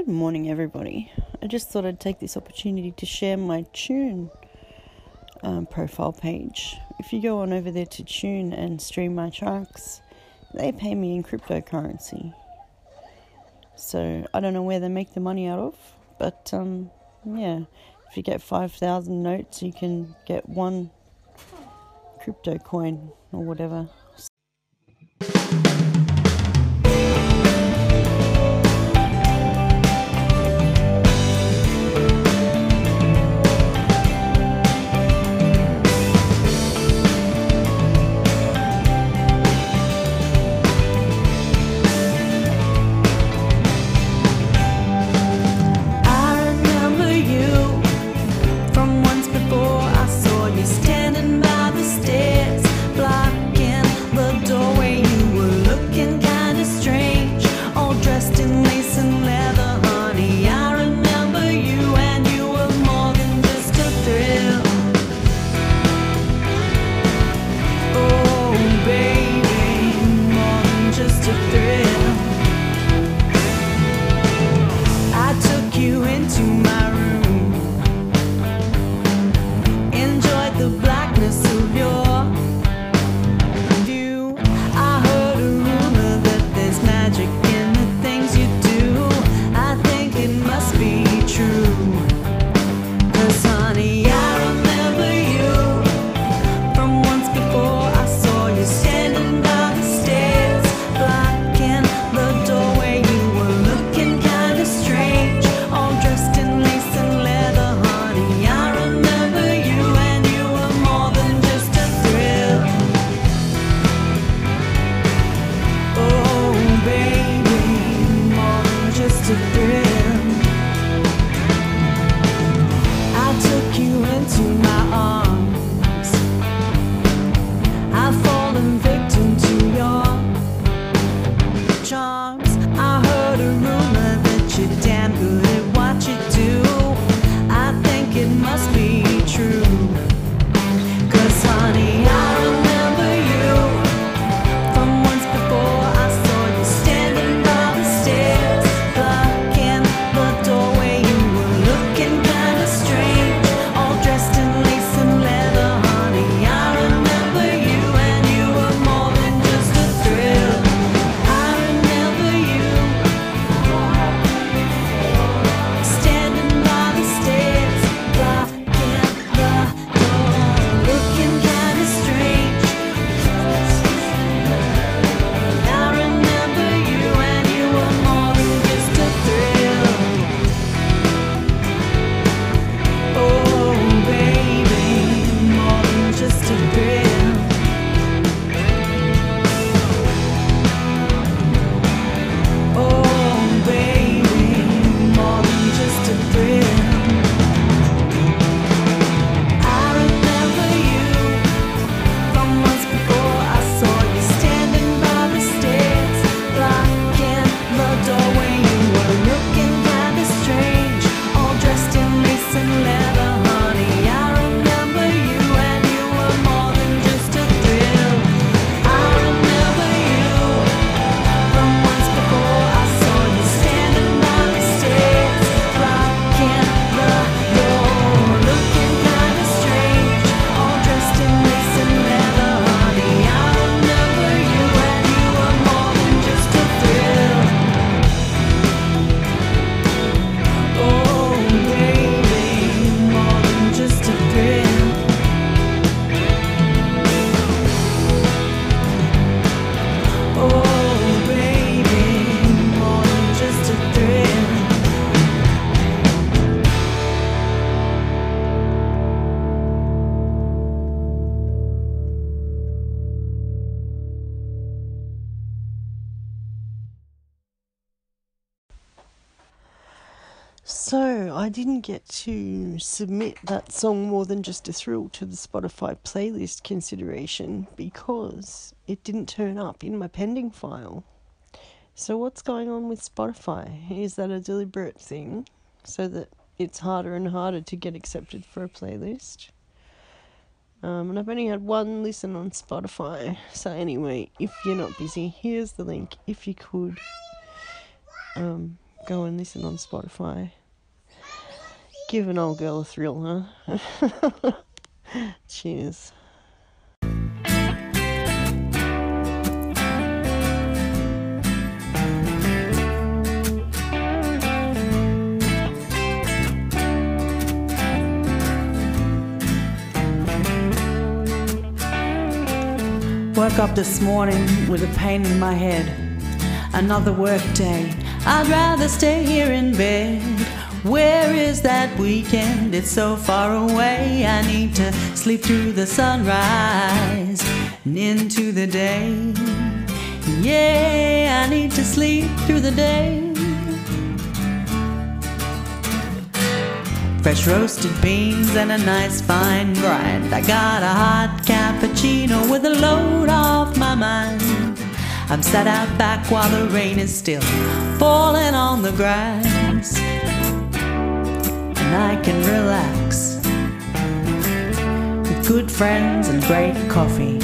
Good morning, everybody. I just thought I'd take this opportunity to share my Tune um, profile page. If you go on over there to Tune and stream my tracks, they pay me in cryptocurrency. So I don't know where they make the money out of, but um, yeah, if you get 5,000 notes, you can get one crypto coin or whatever. To my room. So, I didn't get to submit that song more than just a thrill to the Spotify playlist consideration because it didn't turn up in my pending file. So, what's going on with Spotify? Is that a deliberate thing so that it's harder and harder to get accepted for a playlist? Um, and I've only had one listen on Spotify. So, anyway, if you're not busy, here's the link if you could um, go and listen on Spotify. Give an old girl a thrill, huh? Cheers. Woke up this morning with a pain in my head. Another work day. I'd rather stay here in bed. Where is that weekend? It's so far away. I need to sleep through the sunrise and into the day. Yeah, I need to sleep through the day. Fresh roasted beans and a nice fine grind. I got a hot cappuccino with a load off my mind. I'm sat out back while the rain is still falling on the grass. I can relax with good friends and great coffee.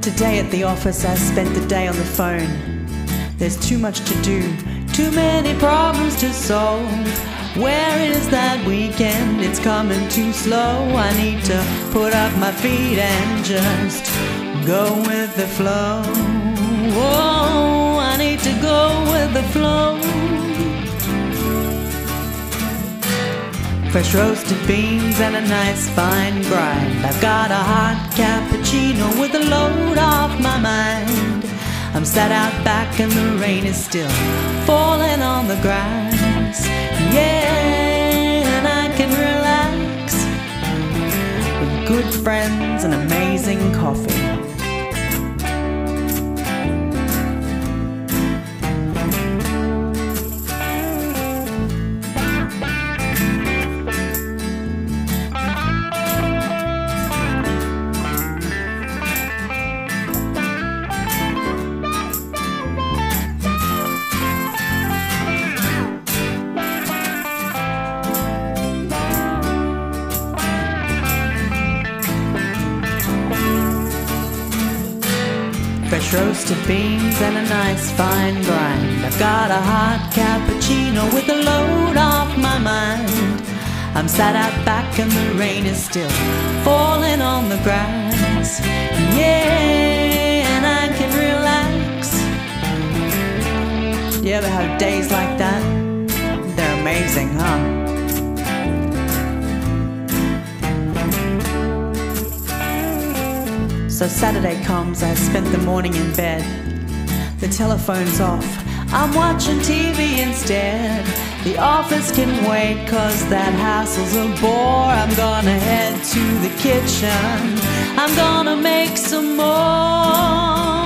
Today at the office, I spent the day on the phone. There's too much to do, too many problems to solve. Where is that weekend? It's coming too slow. I need to put up my feet and just go with the flow. Oh, I need to go with the flow. Fresh roasted beans and a nice fine grind. I've got a hot cappuccino with a load off my mind. I'm sat out back and the rain is still falling on the grass. Fresh roasted beans and a nice fine grind. I've got a hot cappuccino with a load off my mind. I'm sat out back and the rain is still falling on the grass. Yeah, and I can relax. You ever have days like that? They're amazing, huh? So Saturday comes, I spent the morning in bed. The telephone's off, I'm watching TV instead. The office can wait, cause that hassle's a bore. I'm gonna head to the kitchen, I'm gonna make some more.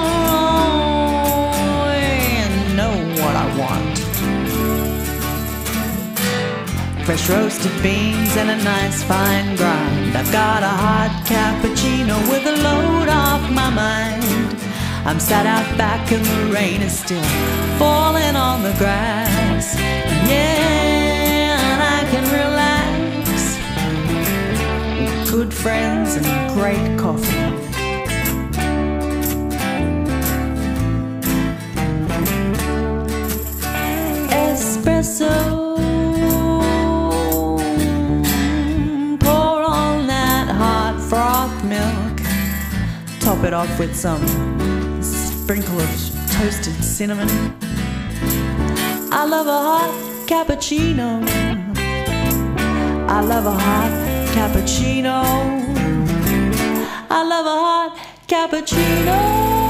Fresh roasted beans and a nice fine grind. I've got a hot cappuccino with a load off my mind. I'm sat out back and the rain is still falling on the grass. Yeah, and I can relax good friends and great coffee. Off with some sprinkle of toasted cinnamon. I love a hot cappuccino. I love a hot cappuccino. I love a hot cappuccino.